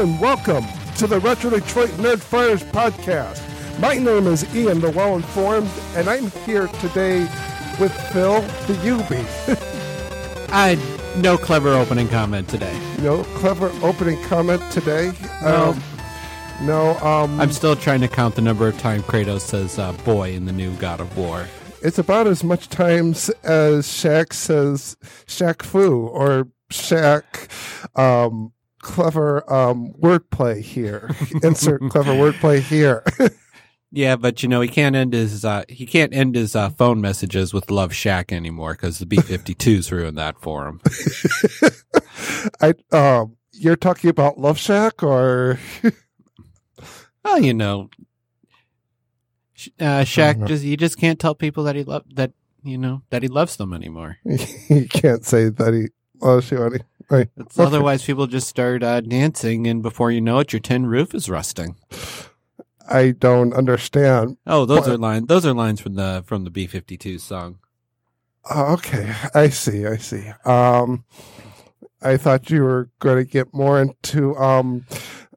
Hello and welcome to the Retro Detroit Nerd Fires podcast. My name is Ian, the well informed, and I'm here today with Phil, the UB. I no clever opening comment today. no clever opening comment today. No. Um, no, um, I'm still trying to count the number of times Kratos says uh, "boy" in the new God of War. it's about as much times as Shaq says Shaq Fu or Shaq. Um, clever um, wordplay here. Insert clever wordplay here. Yeah, but you know he can't end his uh, he can't end his uh, phone messages with "Love Shack" anymore because the B-52s ruined that for him. I um, you're talking about Love Shack or Well, you know, uh, Shaq know. just he just can't tell people that he love that you know that he loves them anymore. you can't say that he loves you any. Right. Okay. Otherwise, people just start uh, dancing, and before you know it, your tin roof is rusting. I don't understand. Oh, those What? are lines. Those are lines from the from the B-52 song. Oh, okay, I see. I see. Um, I thought you were going to get more into um,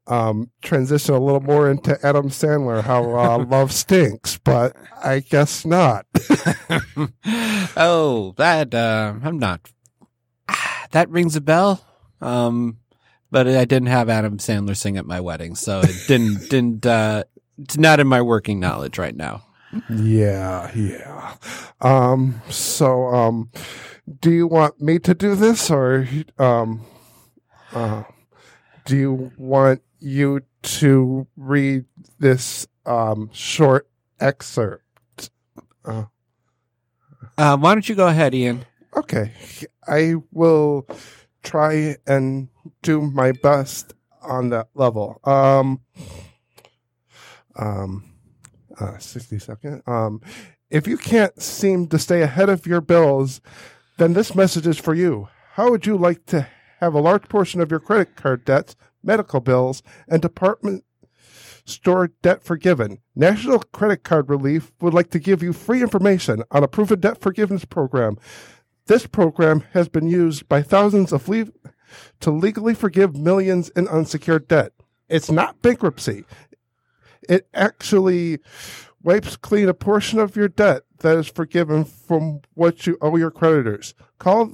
um, transition a little more into Adam Sandler, how uh, love stinks, but I guess not. oh, that uh, I'm not. That rings a bell. Um, but I didn't have Adam Sandler sing at my wedding, so it didn't didn't. Uh, it's not in my working knowledge right now. Yeah, yeah. Um, so, um, do you want me to do this or, um, uh, do you want you to read this, um, short excerpt? Uh, Uh, why don't you go ahead, Ian? Okay. I will try and do my best on that level. Um, um, uh, 60 second. Um, if you can't seem to stay ahead of your bills, then this message is for you. How would you like to have a large portion of your credit card debts, medical bills, and department store debt forgiven? National Credit Card Relief would like to give you free information on a proven debt forgiveness program. This program has been used by thousands of le- to legally forgive millions in unsecured debt. It's not bankruptcy. It actually wipes clean a portion of your debt that is forgiven from what you owe your creditors. Call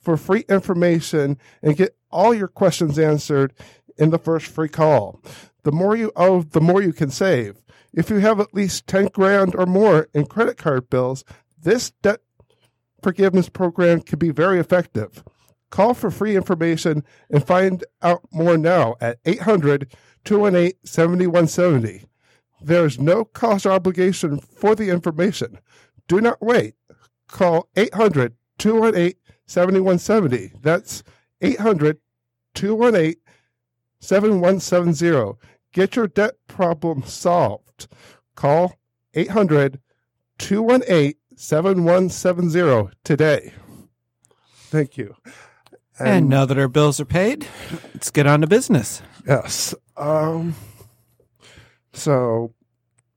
for free information and get all your questions answered in the first free call. The more you owe, the more you can save. If you have at least 10 grand or more in credit card bills, this debt forgiveness program can be very effective. Call for free information and find out more now at 800 218 7170. There is no cost or obligation for the information. Do not wait. Call 800 218 7170. That's 800 218 7170. Get your debt problem solved. Call 800 218 7170 today. Thank you. And now that our bills are paid, let's get on to business. Yes. Um. So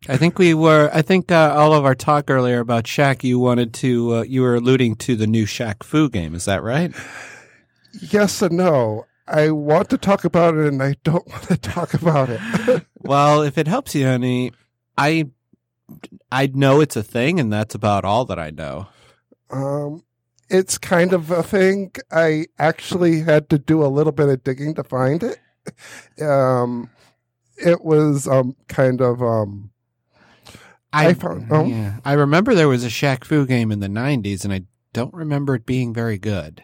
I think we were. I think uh, all of our talk earlier about Shaq. You wanted to. Uh, you were alluding to the new Shaq Fu game. Is that right? yes and no. I want to talk about it, and I don't want to talk about it. well, if it helps you any, I I know it's a thing, and that's about all that I know. um, it's kind of a thing. I actually had to do a little bit of digging to find it. Um, it was um kind of um I found- oh. yeah, I remember there was a Shaq Fu game in the '90s, and I don't remember it being very good.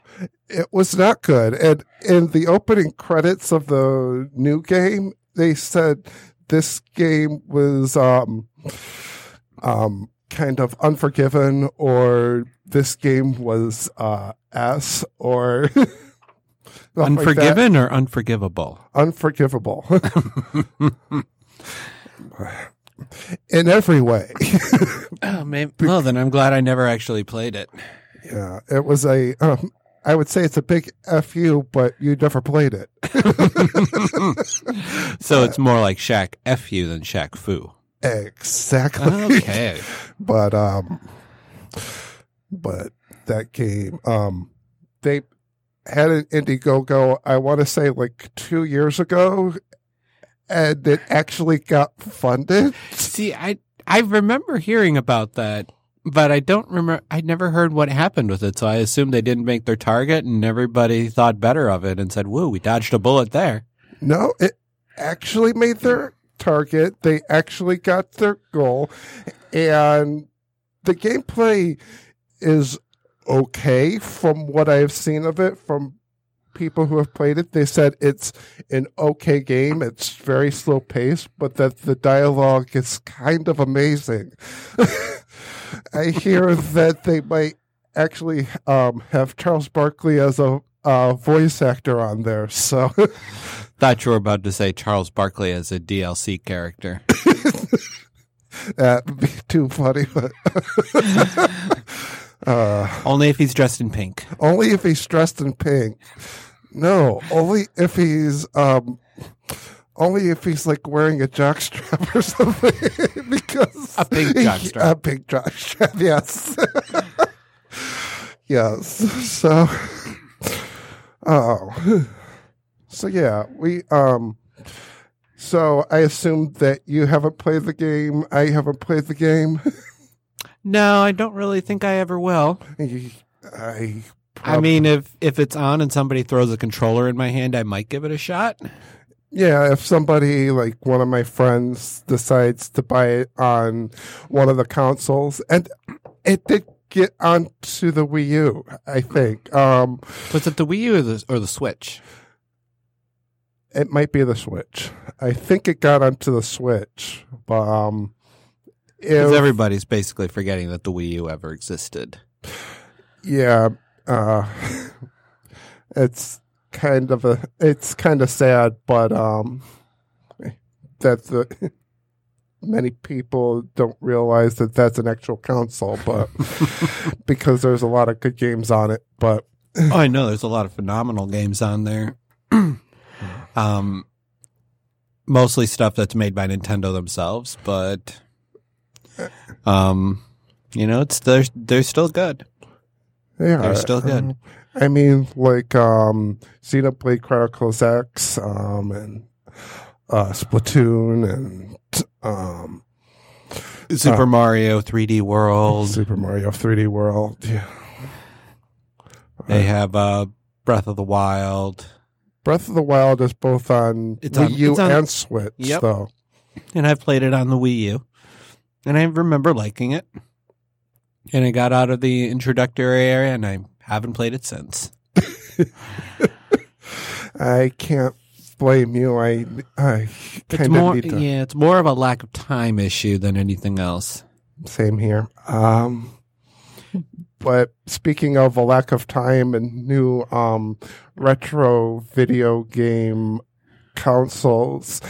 It was not good. And in the opening credits of the new game, they said this game was um um kind of unforgiven or this game was uh S or stuff like. Unforgiven or unforgivable? unforgivable in every way. Oh, maybe. Well, then I'm glad I never actually played it. yeah, it was a. Um, I would say it's a big fu, but you never played it. So it's more like Shaq F you than Shaq Fu. Exactly. Okay. but um, but that game, um, they had an Indiegogo. I want to say like two years ago, and it actually got funded. See, I I remember hearing about that, but I don't remember. I never heard what happened with it, so I assumed they didn't make their target, and everybody thought better of it and said, "Woo, we dodged a bullet there." No, it actually made their target. They actually got their goal. And the gameplay is okay from what I've seen of it from people who have played it. They said it's an okay game. It's very slow paced, but that the dialogue is kind of amazing. I hear that they might actually um, have Charles Barkley as a uh, voice actor on there. So Thought you were about to say Charles Barkley as a DLC character. that would be too funny, but uh, Only if he's dressed in pink. only if he's dressed in pink. No, only if he's um, only if he's like wearing a jockstrap or something. because A pink jockstrap. a pink jockstrap. Yes, yes. So, oh, so yeah, we um. So I assume that you haven't played the game. I haven't played the game. No, I don't really think I ever will. I. I mean, if if it's on and somebody throws a controller in my hand, I might give it a shot. Yeah, if somebody like one of my friends decides to buy it on one of the consoles, and it did get onto the Wii U, I think. Um, Was it the Wii U or the, or the Switch? It might be the Switch. I think it got onto the Switch, but um, Because if, everybody's basically forgetting that the Wii U ever existed. yeah, uh, it's kind of a it's kind of sad, but um, that the many people don't realize that that's an actual console, but because there's a lot of good games on it, but oh, I know. There's a lot of phenomenal games on there. um, mostly stuff that's made by Nintendo themselves, but um, you know, it's they're they're still good. they are They're still good. I mean, like um, Xenoblade Chronicles X, um, and uh, Splatoon, and um, Super Uh, Mario 3D World. Super Mario 3D World. Yeah. They have uh, Breath of the Wild, Breath of the Wild is both on It's Wii on- U it's on- and Switch, Yep. though. and I've played it on the Wii U, and I remember liking it. And I got out of the introductory area, and I haven't played it since. I can't blame you. I I It's kind more, of need to. yeah, it's more of a lack of time issue than anything else. Same here. Um, but speaking of a lack of time and new um, retro video game consoles,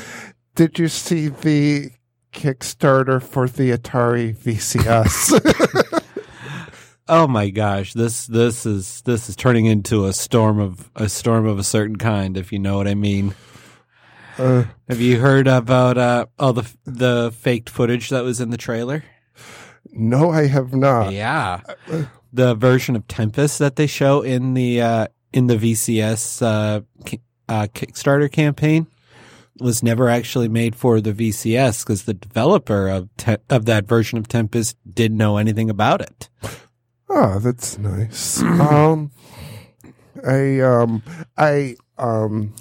did you see the Kickstarter for the Atari VCS? Oh my gosh, this this is this is turning into a storm of a storm of a certain kind, if you know what I mean. uh, Have you heard about uh all the the faked footage that was in the trailer? no, I have not. yeah. The version of Tempest that they show in the uh in the VCS uh, uh Kickstarter campaign was never actually made for the VCS because the developer of te- of that version of Tempest didn't know anything about it. Oh, that's nice. um, I um, I um,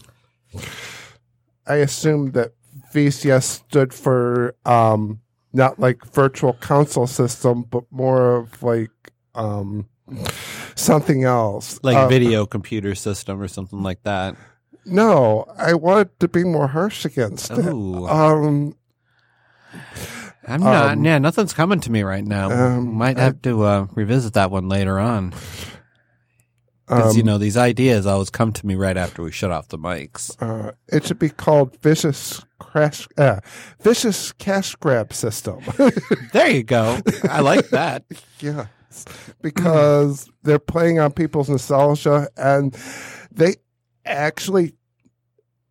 I assumed that VCS stood for um, not like virtual console system, but more of like um, something else. like Uh, video computer system or something like that. No, I wanted to be more harsh against it. Um, I'm not. um, yeah, nothing's coming to me right now. um, Might I- have to uh, revisit that one later on because you um, know these ideas always come to me right after we shut off the mics. uh, it should be called vicious crash, uh, vicious cash grab system. There you go. I like that. because they're playing on people's nostalgia, and they actually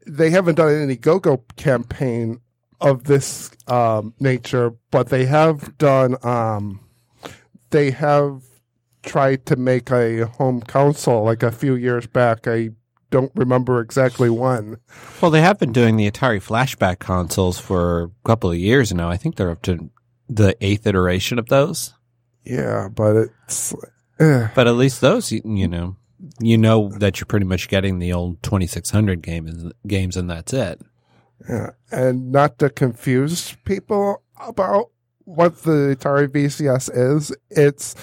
they haven't done any go-go campaign of this um, nature, but they have done. Um, they have tried to make a home console like a few years back. I don't remember exactly when. Well, they have been doing the Atari flashback consoles for a couple of years now. I think they're up to the eighth iteration of those. Yeah, but it's. eh. But at least those, you, you know, you know that you're pretty much getting the old 2600 game, games, and that's it. Yeah, and not to confuse people about what the Atari VCS is, it's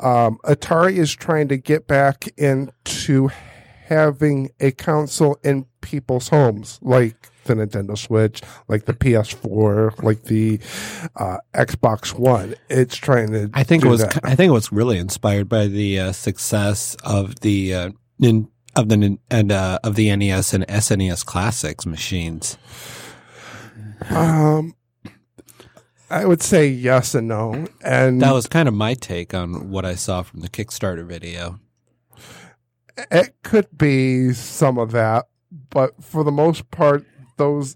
um, Atari is trying to get back into having a console in people's homes, like the Nintendo Switch, like the PS4, like the uh, Xbox One. It's trying to. I think do it was. that. I think it was really inspired by the uh, success of the uh, nin, of the and uh, of the NES and SNES classics machines. Um, I would say yes and no, and That was kind of my take on what I saw from the Kickstarter video. it could be some of that, but for the most part, those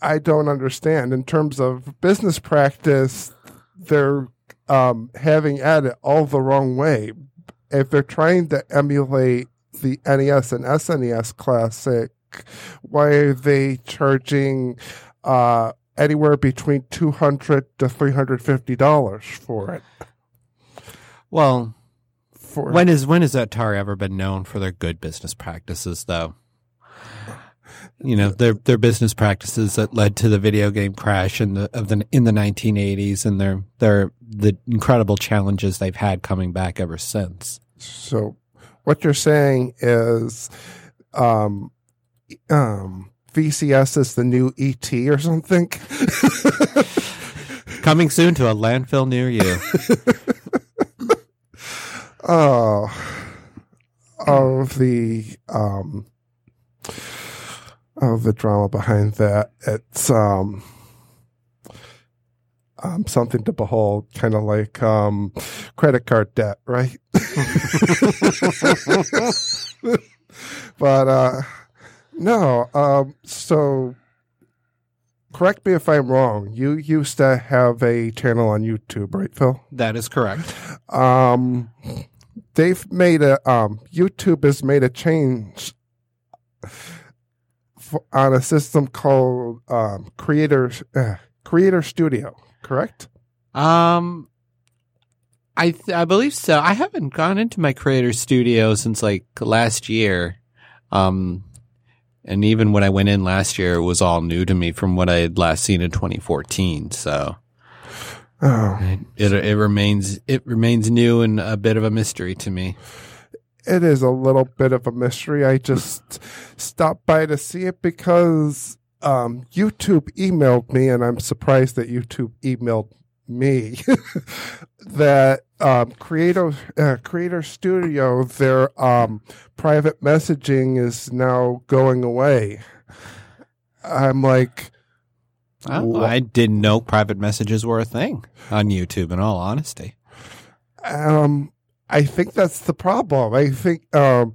I don't understand in terms of business practice. They're um, having at it all the wrong way. If they're trying to emulate the NES and SNES classic, why are they charging uh, anywhere between two hundred to three hundred fifty dollars for it? Well, For when is when has Atari ever been known for their good business practices, though? You know their their business practices that led to the video game crash in the of the in the 1980s, and their their the incredible challenges they've had coming back ever since. So what you're saying is um um VCS is the new ET or something? Coming soon to a landfill near you. oh of the um of the drama behind that. It's um um, something to behold, kind of like um, credit card debt, right? but uh, no. Um, so, correct me if I'm wrong. You used to have a channel on YouTube, right, Phil? That is correct. Um, they've made a um, YouTube has made a change for, on a system called um, Creator uh, Creator Studio. Correct? Um, I th- I believe so. I haven't gone into my creator studio since like last year. Um, and even when I went in last year, it was all new to me from what I had last seen in 2014. So Oh, it it remains it remains new and a bit of a mystery to me. It is a little bit of a mystery. I just stopped by to see it because um, YouTube emailed me, and I'm surprised that YouTube emailed me that um, Creator uh, Creator Studio their um, private messaging is now going away. I'm like, Oh, I didn't know private messages were a thing on YouTube. In all honesty, Um, I think that's the problem. I think um,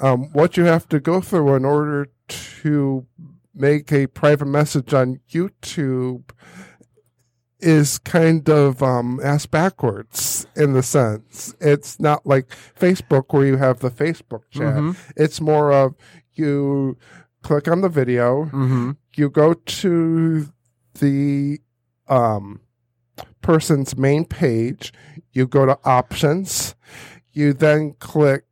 um, what you have to go through in order to make a private message on YouTube is kind of um, ass backwards in the sense it's not like Facebook where you have the Facebook chat. Mhm. It's more of you click on the video, Mm-hmm. you go to the um, person's main page, you go to options, you then click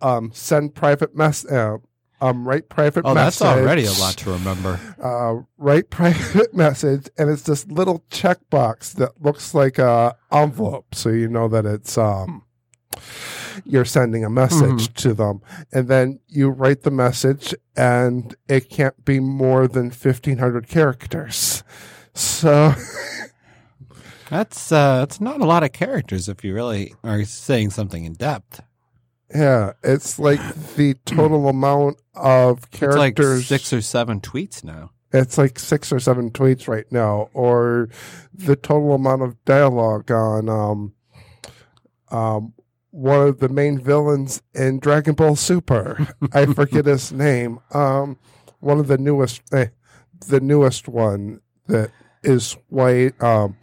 um, send private mess, uh, um, write private Oh, message. that's already a lot to remember. Uh, write private message, and it's this little checkbox that looks like a envelope, so you know that it's um, you're sending a message to them and then you write the message and it can't be more than 1500 characters so That's uh, that's not a lot of characters if you really are saying something in depth. yeah it's like the total amount of It's like characters six or seven tweets now. it's like six or seven tweets right now or the total amount of dialogue on um um one of the main villains in Dragon Ball Super. I forget his name. Um one of the newest eh, the newest one that is white um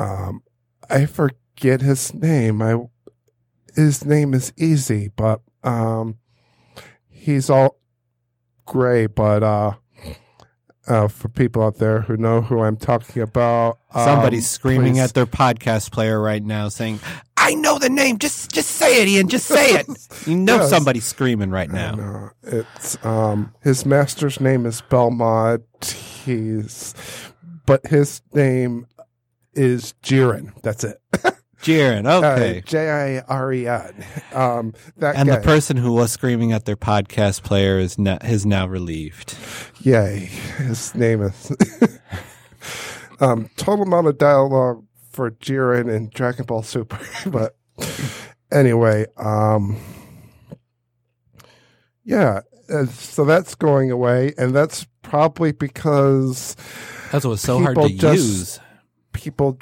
um I forget his name. I his name is easy, but um he's all gray, but uh uh, for people out there who know who I'm talking about, um, Somebody's screaming please- at their podcast player right now, saying, "I know the name. Just just say it, Ian. Just say it." You know Yes. somebody's screaming right now. No, it's um his master's name is Belmod. He's but his name is Jiren. That's it. Jiren, okay. J I R E N. Um, that and guy. the person who was screaming at their podcast player is now, is now relieved. Yay. His name is. um, total amount of dialogue for Jiren and Dragon Ball Super. but anyway, um, yeah. uh, So that's going away. And that's probably because That's what's so hard to just- use. People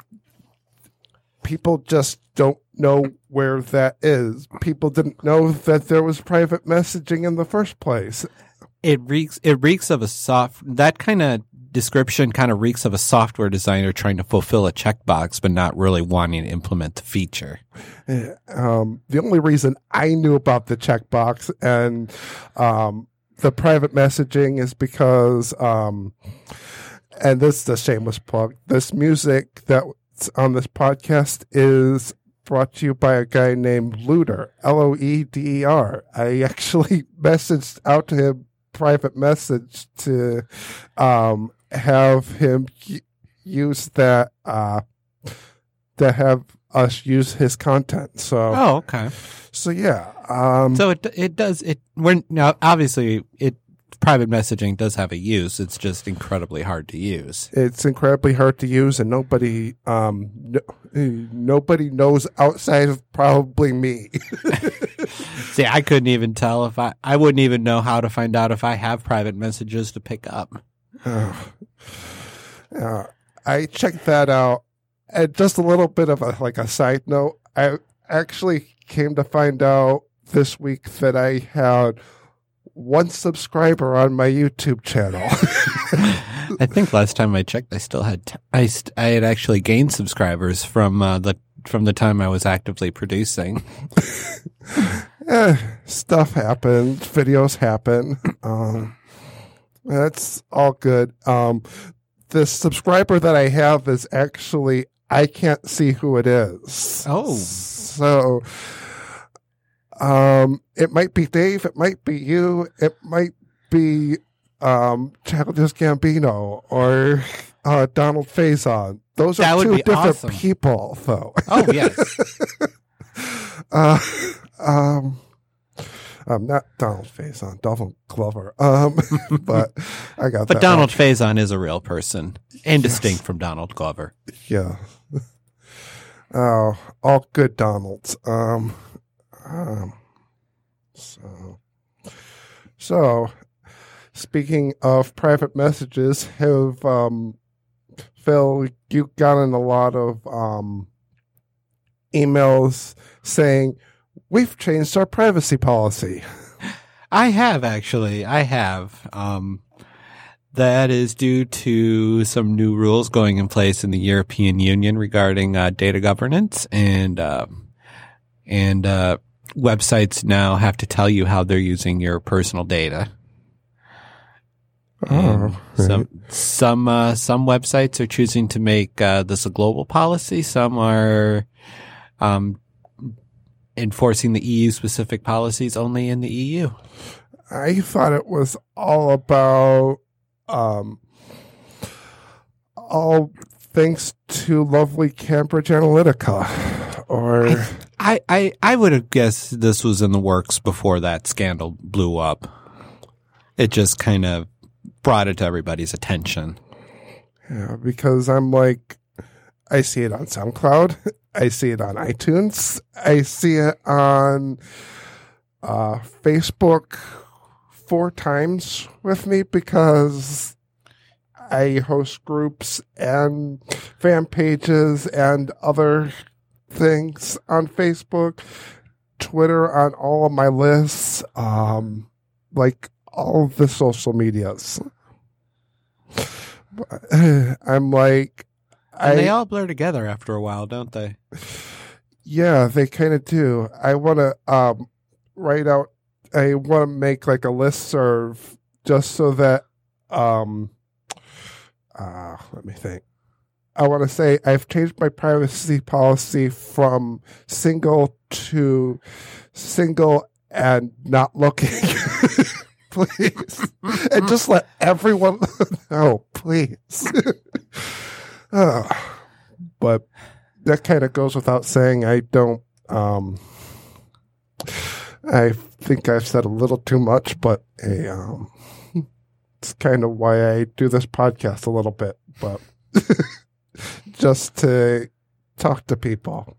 people just don't know where that is. People didn't know that there was private messaging in the first place. It reeks. It reeks of a soft. That kind of description kind of reeks of a software designer trying to fulfill a checkbox, but not really wanting to implement the feature. um, the only reason I knew about the checkbox and um, the private messaging is because, um, and this is a shameless plug, this music that's on this podcast is brought to you by a guy named Loeder, L O E D E R. I actually messaged out to him private message to um, have him use that uh, to have us use his content. So Oh, okay. so yeah. Um, So it it does it. We're now obviously it private messaging does have a use. It's just incredibly hard to use. it's incredibly hard to use, and nobody um, no, nobody knows outside of probably me. See, I couldn't even tell if I I wouldn't even know how to find out if I have private messages to pick up. Oh. Uh, I checked that out. And just a little bit of a like a side note, I actually came to find out this week that I had one subscriber on my YouTube channel. I think last time I checked, I still had t- I st- I had actually gained subscribers from uh, the from the time I was actively producing. eh, stuff happens, videos happen. Um, that's all good. Um, the subscriber that I have is actually I can't see who it is. Oh. so um, it might be Dave. It might be you. It might be um, Childish Gambino or uh, Donald Faison. Those That are two different awesome. people, though. Oh yes, Uh, um, um, not Donald Faison, Donald Glover. Um, but I got but. Donald Faison is a real person and distinct from Donald Glover. Yeah. Oh, all good Donalds. Um, um, so, so, speaking of private messages, have um, Phil, you've gotten a lot of um emails saying we've changed our privacy policy. I have actually. I have. Um, that is due to some new rules going in place in the European Union regarding uh, data governance, and uh, and uh, websites now have to tell you how they're using your personal data. Oh, some some uh, some websites are choosing to make uh, this a global policy. Some are um, enforcing the EU specific policies only in the EU. I thought it was all about um all thanks to lovely Cambridge Analytica or I, I, I would have guessed this was in the works before that scandal blew up. It just kind of brought it to everybody's attention. Yeah, because I'm like, I see it on SoundCloud. I see it on iTunes. I see it on uh, Facebook four times with me because I host groups and fan pages and other things on Facebook, Twitter on all of my lists, um, like all of the social medias. I'm like, And I, they all blur together after a while, don't they? yeah, they kind of do. I want to um, write out. I want to make like a list serve just so that. Um, uh, let me think. I want to say I've changed my privacy policy from single to single and not looking. please, and just let everyone know, please. But that kind of goes without saying. I don't. Um, I think I've said a little too much, but hey, um, it's kind of why I do this podcast a little bit, but just to talk to people.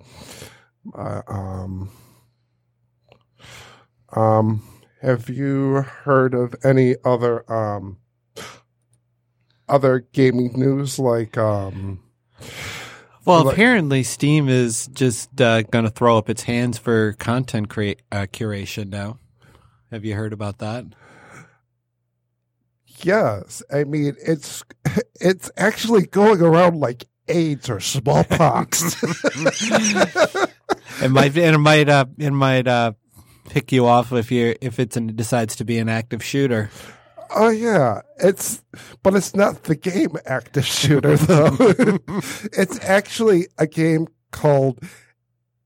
Uh, um, um, have you heard of any other um, other gaming news like um? Well, Like- apparently Steam is just uh, going to throw up its hands for content create uh, curation now. Have you heard about that? Yes, I mean it's it's actually going around like AIDS or smallpox. It might and it might uh, it might uh, pick you off if you if it's an, decides to be an active shooter. oh yeah, it's but it's not the game active shooter though. it's actually a game called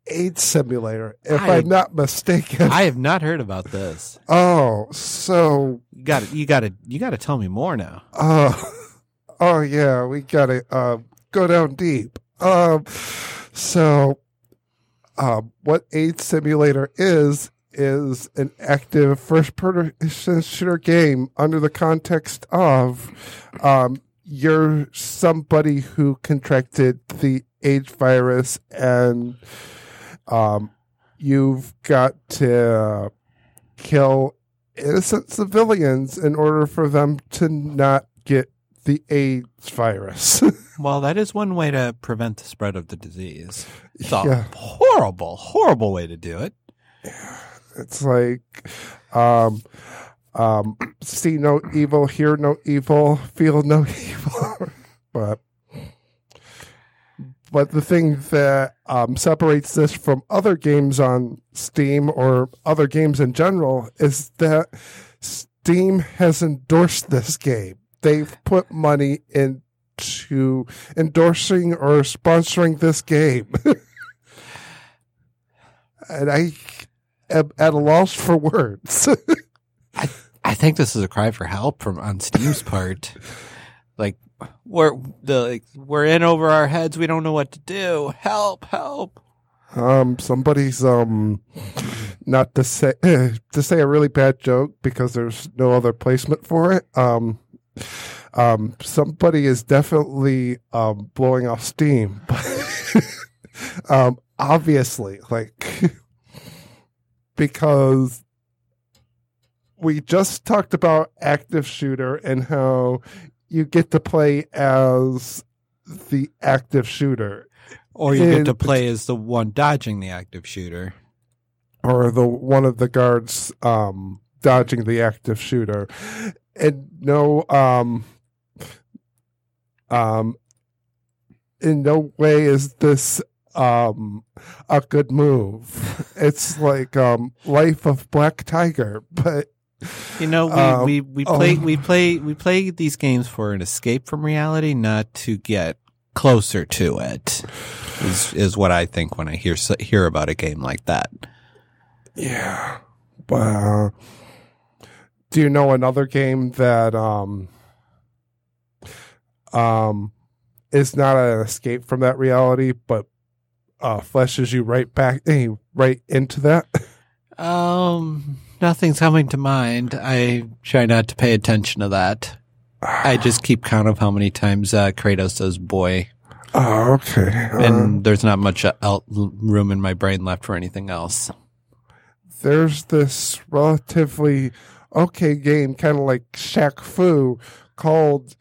AIDS Simulator, if I- I'm not mistaken. I have not heard about this. oh, so You got to you got to you got to tell me more now. uh, oh yeah, we gotta uh, go down deep. Um, so um, what AIDS Simulator is is an active first-person shooter game under the context of um, you're somebody who contracted the AIDS virus and um, you've got to kill innocent civilians in order for them to not get the AIDS virus. Well, that is one way to prevent the spread of the disease. It's a Yeah. horrible, horrible way to do it. It's like, um, um, see no evil, hear no evil, feel no evil. but, but the thing that um, separates this from other games on Steam or other games in general is that Steam has endorsed this game. They've put money into endorsing or sponsoring this game. and I am at a loss for words. I think this is a cry for help from on Steam's part. Like we're the like, we're in over our heads. We don't know what to do. Help! Help! um, somebody's um, not to say to say a really bad joke because there's no other placement for it. Um, um, somebody is definitely um blowing off steam, um, obviously, like because we just talked about active shooter and how you get to play as the active shooter Or you get to play as the one dodging the active shooter. or the one of the guards um dodging the active shooter and no um um in no way is this um a good move it's like um life of black tiger but You know, we, Um, we, we oh. play we play we play these games for an escape from reality, not to get closer to it. Is is what I think when I hear hear about a game like that. yeah but uh, do you know another game that um um is not an escape from that reality but uh fleshes you right back eh, right into that? Um, nothing's coming to mind. I try not to pay attention to that. I just keep count of how many times uh, Kratos says "boy," Oh, okay. Uh, and there's not much uh, room in my brain left for anything else. there's this relatively okay game, kind of like Shaq Fu, called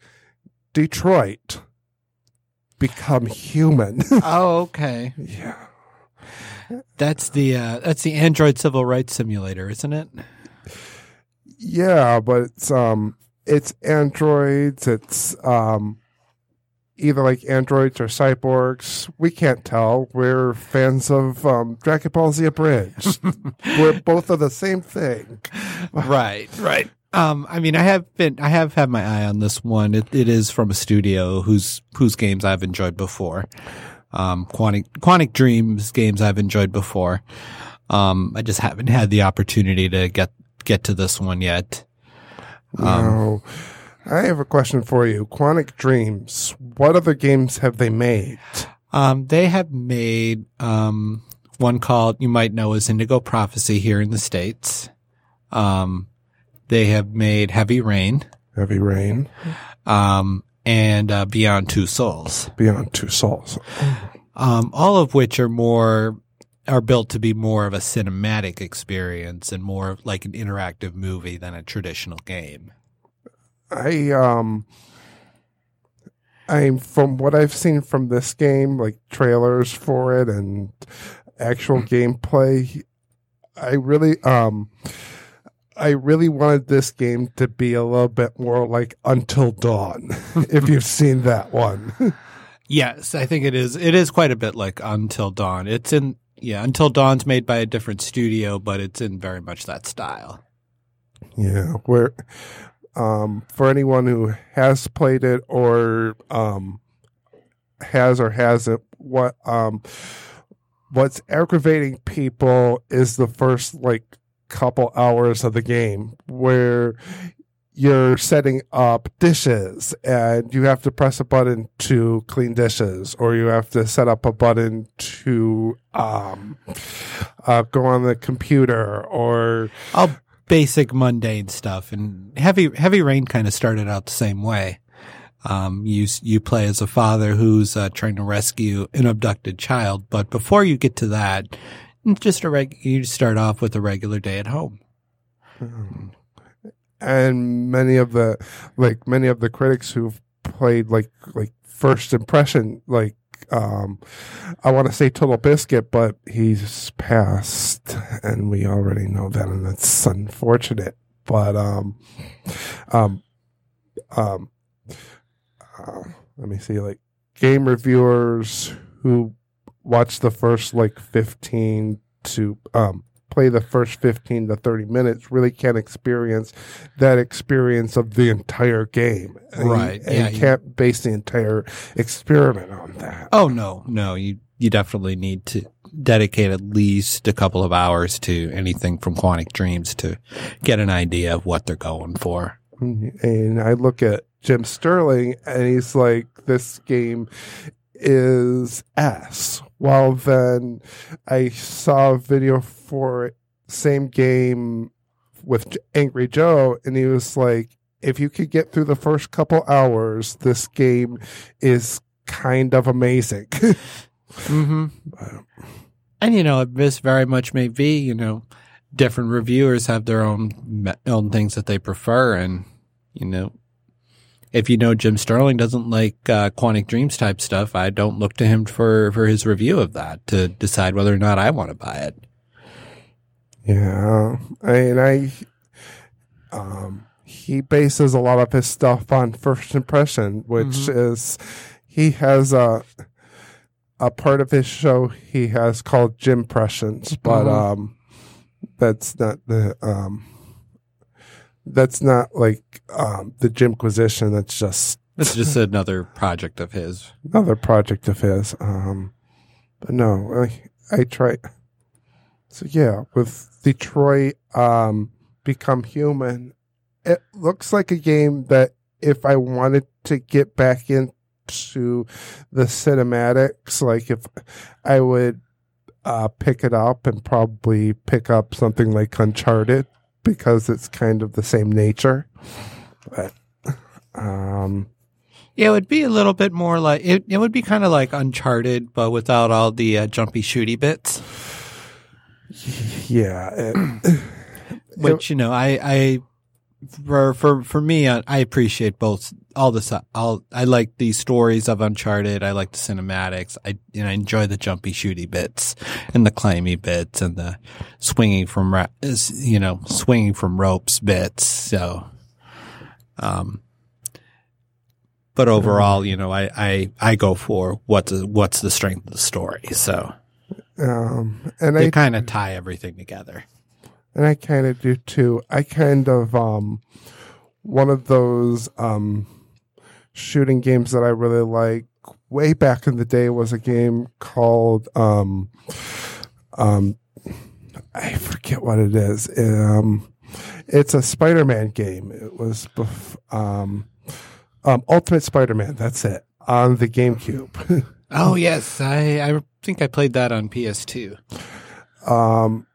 Detroit. Become human. oh, okay. yeah. That's the uh, that's the Android Civil Rights Simulator, isn't it? Yeah, but it's um it's androids, it's um either like androids or cyborgs. We can't tell. We're fans of um Dragon Ball Z Abridged. We're both of the same thing. right, right. Um, I mean, I have been, I have had my eye on this one. It, it is from a studio whose whose games I've enjoyed before. Um, Quantic Quantic Dreams games I've enjoyed before. Um, I just haven't had the opportunity to get get to this one yet. Um, Now, I have a question for you. Quantic Dreams, what other games have they made? Um, they have made um, one called you might know as Indigo Prophecy here in the states. Um, they have made Heavy Rain Heavy Rain, um, and uh, Beyond Two Souls, Beyond Two Souls. um, all of which are more are built to be more of a cinematic experience and more like an interactive movie than a traditional game. I um I from what I've seen from this game, like trailers for it and actual gameplay, I really um I really wanted this game to be a little bit more like Until Dawn, if you've seen that one. Yes, I think it is. It is quite a bit like Until Dawn. It's in yeah, Until Dawn's made by a different studio, but it's in very much that style. Yeah, where um for anyone who has played it or um has or hasn't what um what's aggravating people is the first like couple hours of the game where you're setting up dishes and you have to press a button to clean dishes or you have to set up a button to um uh, go on the computer or All basic mundane stuff. And Heavy Heavy Rain kind of started out the same way. Um, you you play as a father who's uh, trying to rescue an abducted child, but before you get to that, just a reg- you start off with a regular day at home. and many of the like many of the critics who've played like like first impression like um I want to say Total Biscuit, but he's passed, and we already know that, and that's unfortunate. But um, um, um, uh, let me see, like game reviewers who watch the first like fifteen to um play the first 15 to 30 minutes really can't experience that experience of the entire game. You- Right, And yeah, you you- can't base the entire experiment on that. Oh no, no, you you definitely need to dedicate at least a couple of hours to anything from Quantic Dreams to get an idea of what they're going for. Mm-hmm. And I look at Jim Sterling and he's like, this game is ass. Well, then I saw a video for same game with Angry Joe, and he was like, if you could get through the first couple hours, this game is kind of amazing. Mm-hmm. And you know, this very much may be. You know, different reviewers have their own own things that they prefer, and you know, if you know Jim Sterling doesn't like uh, Quantic Dreams type stuff, I don't look to him for for his review of that to decide whether or not I want to buy it. Yeah, I mean, I, um, he bases a lot of his stuff on first impression, which Mhm. is he has a a part of his show he has called Jim Impressions, but Mhm. um, that's not the um, that's not like um the Jimquisition. That's just It's just another project of his. another project of his. Um, but no, I I try. So yeah, with Detroit, um, become human. It looks like a game that if I wanted to get back into the cinematics, like if I would, uh, pick it up and probably pick up something like Uncharted because it's kind of the same nature. But um, Yeah, it would be a little bit more like it. It would be kind of like Uncharted, but without all the uh, jumpy shooty bits. yeah, it, Which you know, I, I for for for me, I, I appreciate both. All this, all I like the stories of Uncharted. I like the cinematics. I and I enjoy the jumpy shooty bits and the climby bits and the swinging from you know swinging from ropes bits. So, um, but overall, you know, I I I go for what's the, what's the strength of the story. So um, and they kind of tie everything together. And I kind of do too. I kind of um, one of those um, shooting games that I really like way back in the day was a game called um, um, I forget what it is. Um, it's a Spider-Man game. It was bef- um, um, Ultimate Spider-Man. That's it on the GameCube. Oh yes, I I think I played that on PS2. um,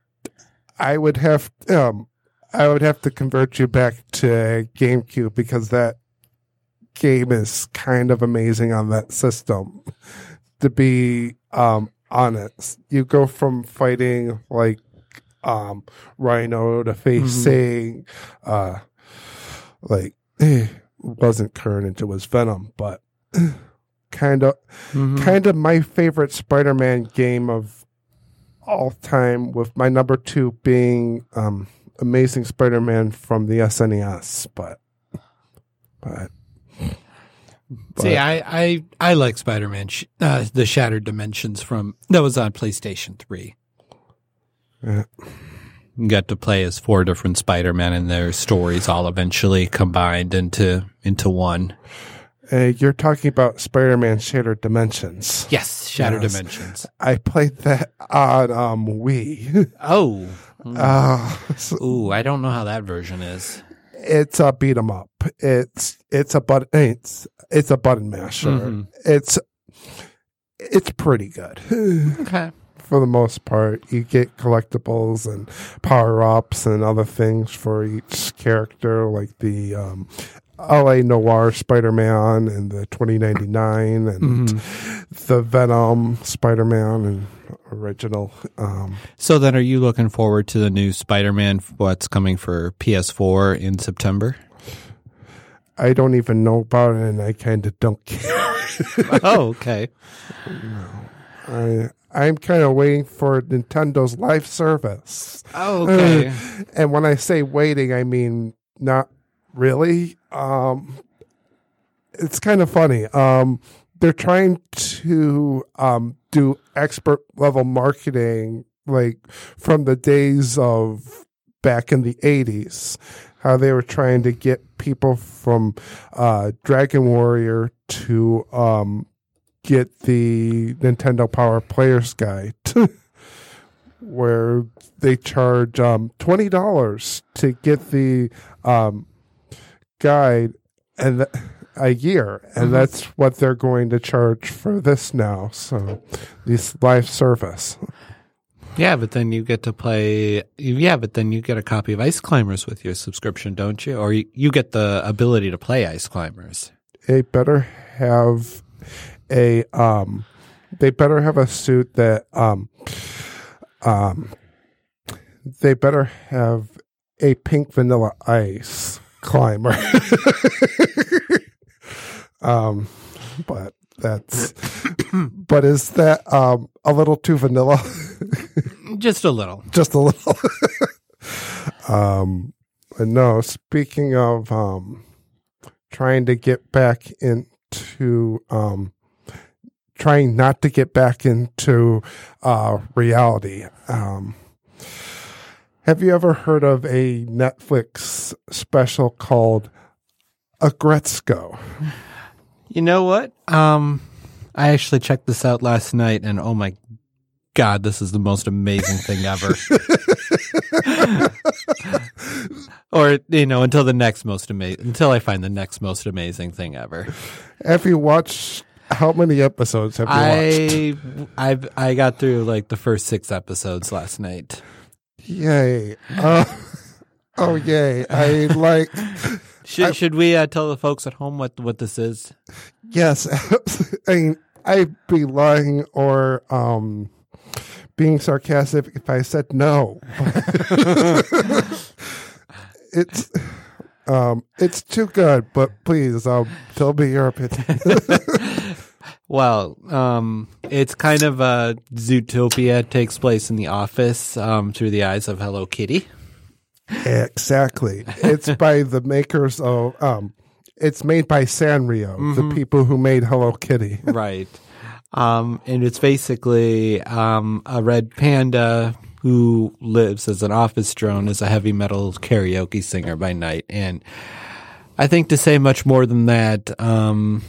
I would have um, I would have to convert you back to GameCube because that game is kind of amazing on that system. To be um, honest, you go from fighting like um, Rhino to facing uh, like eh, wasn't Carnage, it was Venom, but kind of kind of my favorite Spider-Man game of all time, with my number two being um, Amazing Spider-Man from the SNES. But, but, See, I I I like Spider Man, uh, the Shattered Dimensions from that was on PlayStation Three. Yeah. Got to play as four different Spider Men, and their stories all eventually combined into into one. Uh, you're talking about Spider-Man Shattered Dimensions. Yes, Shattered Yes. Dimensions. I played that on um, Wii. Oh, uh, so ooh, I don't know how that version is. it's a beat 'em up. It's it's a button. It's it's a button masher. Mhm. It's it's pretty good. Okay. for the most part. You get collectibles and power ups and other things for each character, like the um, LA Noir Spider Man and the 2099 and the Venom Spider Man and original. Um, So then, are you looking forward to the new Spider Man? What's coming for PS4 in September? I don't even know about it and I kind of don't care. oh, okay. I, I'm kind of waiting for Nintendo's live service. Oh, okay. and when I say waiting, I mean not really. Um, it's kind of funny. Um, they're trying to um, do expert level marketing, like from the days of back in the 80s, how they were trying to get people from uh, Dragon Warrior to um, get the Nintendo Power Players Guide. where they charge um, twenty dollars to get the um, guide and th- a year, and that's what they're going to charge for this now. So this live service. Yeah, but then you get to play. Yeah, but then you get a copy of Ice Climbers with your subscription, don't you? Or you, you get the ability to play Ice Climbers. They better have a um, they better have a suit that um, um, they better have a pink vanilla ice climber. um, but that's but is that um a little too vanilla? Just a little. Just a little. um, no. Speaking of um, trying to get back into um, trying not to get back into uh reality. Um, have you ever heard of a Netflix special called A Aggretsuko? You know what? Um, I actually checked this out last night, and oh my god, this is the most amazing thing ever. or you know, until the next most amazing, until I find the next most amazing thing ever. Have you watched How many episodes have you watched? I I I got through like the first six episodes last night. Yay! Uh, oh, yay! I like. Should I- should we uh, tell the folks at home what what this is? Yes, I mean, I'd be lying or um, being sarcastic if I said no. it's um, it's too good, but please, um, tell me your opinion. Well, um, it's kind of a Zootopia. Takes place in the office um, through the eyes of Hello Kitty. exactly. It's by the makers of um, it's made by Sanrio, the people who made Hello Kitty. right. Um, and it's basically um, a red panda who lives as an office drone as a heavy metal karaoke singer by night. And I think to say much more than that um,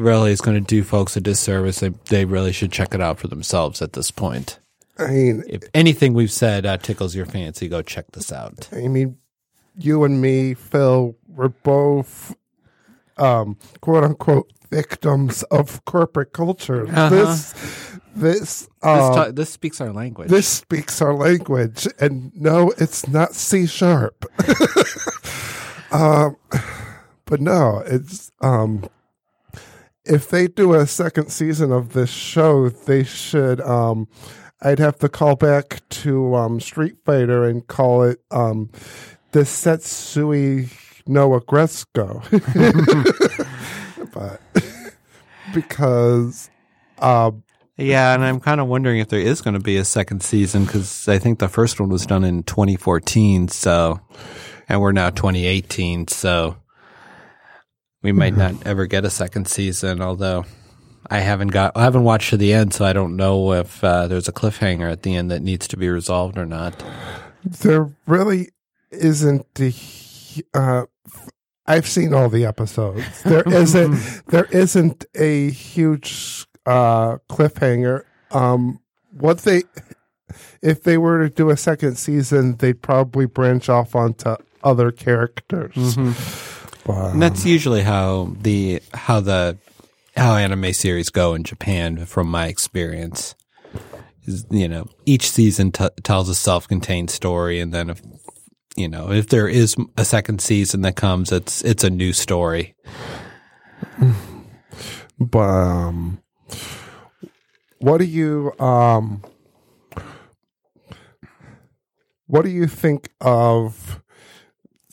really is going to do folks a disservice. They, they really should check it out for themselves at this point. I mean, If anything we've said uh, tickles your fancy, go check this out. I mean, you and me, Phil, we're both, um, quote unquote, victims of corporate culture. This, this, This, uh, ta- this speaks our language. this speaks our language, and no, it's not C sharp. um, but no, it's um, if they do a second season of this show, they should. Um, I'd have to call back to um, Street Fighter and call it um, the Satsui no Aggretsuko. but because um, Yeah, and I'm kind of wondering if there is going to be a second season because I think the first one was done in 2014, so and we're now 2018, so we might not ever get a second season. Although I haven't got, I haven't watched to the end, so I don't know if uh, there's a cliffhanger at the end that needs to be resolved or not. there really isn't a uh I've seen all the episodes. There isn't there isn't a huge uh cliffhanger. Um what they if they were to do a second season, they'd probably branch off onto other characters. But, And that's usually how the how the how anime series go in Japan, from my experience. Is you know each season t- tells a self-contained story, and then if you know if there is a second season that comes, it's it's a new story. but um what do you um what do you think of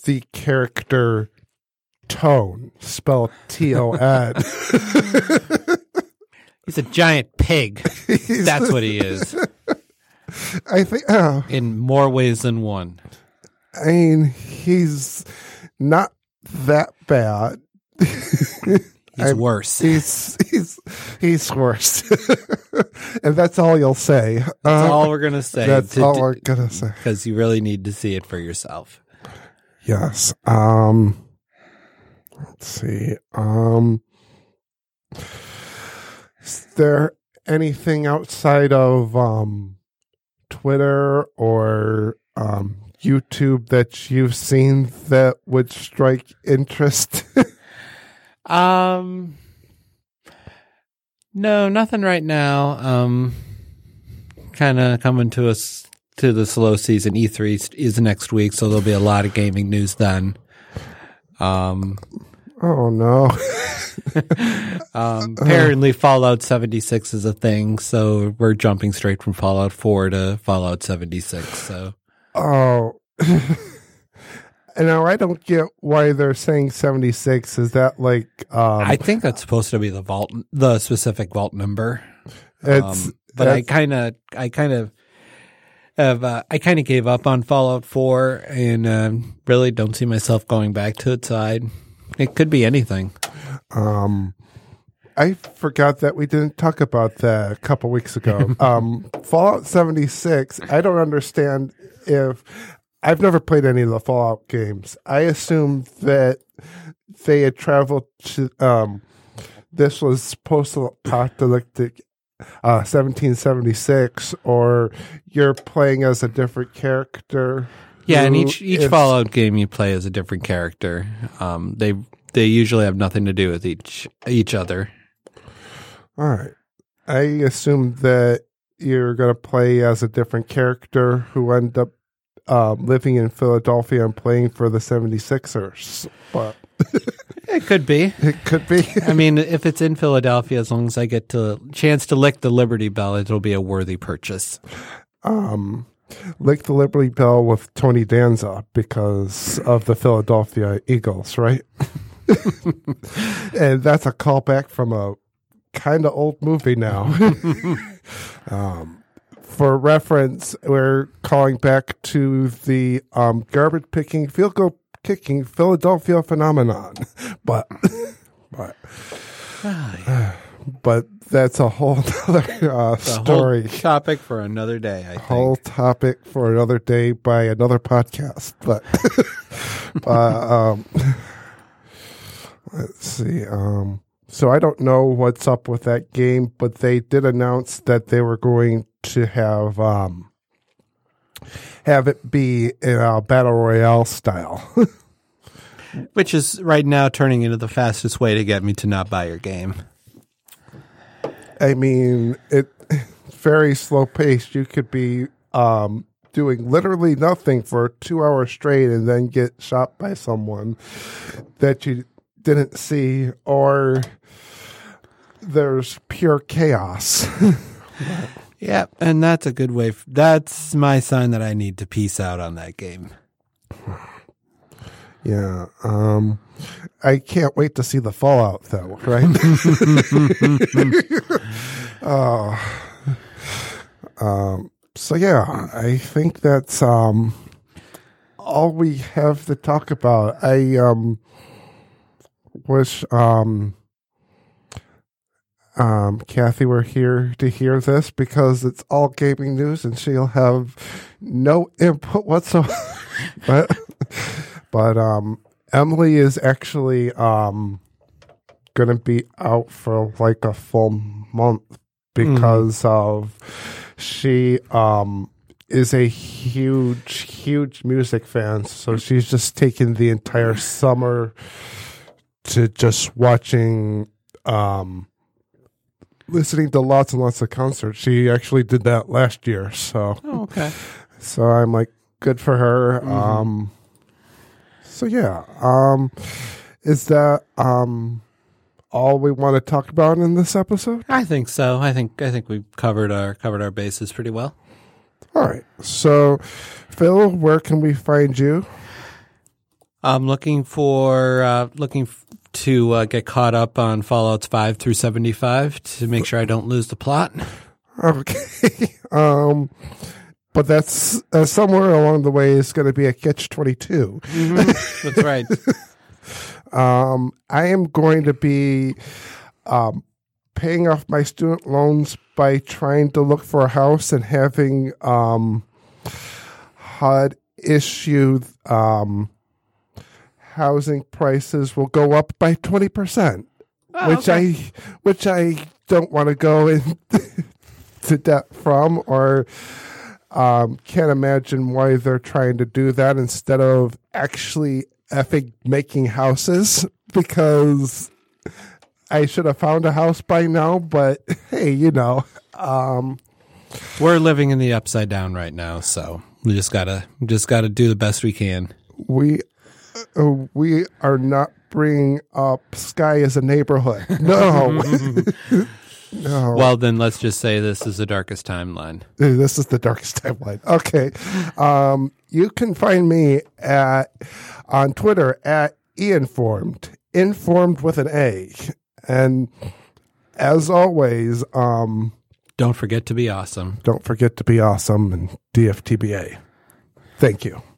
the character tone spelled t-o-n He's a giant pig. That's what he is i think oh, in more ways than one. i mean he's not that bad He's worse. he's he's he's worse and that's all you'll say That's Uh, all we're gonna say. that's all we're gonna say because you really need to see it for yourself. Yes. Um let's see. Um is there anything outside of um Twitter or um YouTube that you've seen that would strike interest? Um, no, nothing right now. Um, kind of coming to us to the slow season. E3 is- is next week, so there'll be a lot of gaming news then. Um, oh no. um, apparently Fallout 76 is a thing, so we're jumping straight from Fallout 4 to Fallout 76. So oh. And now I don't get why they're saying 76. Is that like um I think that's supposed to be the vault, the specific vault number. it's Um, but I kind of, I kind of have, uh, I kind of gave up on Fallout 4 and um, really don't see myself going back to it. side. It could be anything. Um, I forgot that we didn't talk about that a couple weeks ago. um, Fallout 76, I don't understand if I've never played any of the Fallout games. I assume that they had traveled to, um, this was post apocalyptic. Uh, 1776, or you're playing as a different character. Yeah, and each each is- Fallout game you play as a different character. Um, they they usually have nothing to do with each each other. All right. I assume that you're going to play as a different character who end up um, living in Philadelphia and playing for the 76ers. But It could be. it could be. I mean, if it's in Philadelphia, as long as I get to chance to lick the Liberty Bell, it'll be a worthy purchase. um, Lick the Liberty Bell with Tony Danza because of the Philadelphia Eagles, right? and that's a callback from a kind of old movie now. um, for reference, we're calling back to the um, garbage picking, field goal kicking Philadelphia phenomenon, but but but that's a whole other uh, A whole story. topic for another day. I think. whole topic for another day by another podcast. But uh, um, let's see. Um, so I don't know what's up with that game, but they did announce that they were going to have um, have it be in a battle royale style. Which is right now turning into the fastest way to get me to not buy your game. I mean, it very slow paced. You could be um, doing literally nothing for two hours straight and then get shot by someone that you didn't see, or there's pure chaos. Yeah, and that's a good way. F- that's my sign that I need to peace out on that game. yeah. Um, I can't wait to see the fallout, though. Right? oh. Um, so yeah, I think that's um, all we have to talk about. I um, wish um, um, Kathy were here to hear this because it's all gaming news and she'll have no input whatsoever. but but um, Emily is actually um, going to be out for like a full month because of she um is a huge huge music fan so she's just taken the entire summer to just watching um listening to lots and lots of concerts she actually did that last year so Oh, okay. so i'm like good for her um so yeah um is that um all we want to talk about in this episode I think so. I think I think we covered our covered our bases pretty well. All right. So, Phil, where can we find you? I'm looking for uh, looking f- to uh, get caught up on Fallout's five through seventy five to make sure I don't lose the plot. Okay. um, but that's uh, somewhere along the way is going to be a catch 22. That's right. Um, I am going to be um, paying off my student loans by trying to look for a house and having um, HUD issue um, housing prices will go up by 20%. which I which I don't want to go into debt from or um, can't imagine why they're trying to do that instead of actually effing making houses because I should have found a house by now, but hey, you know, um, We're living in the upside down right now, so we just gotta just gotta do the best we can. we we are not bringing up Sky as a neighborhood. No, no. Well, then let's just say this is the darkest timeline. This is the darkest timeline. Okay. Um, you can find me at on Twitter at einformed, informed with an A. And as always, um, Don't forget to be awesome. don't forget to be awesome and DFTBA. Thank you.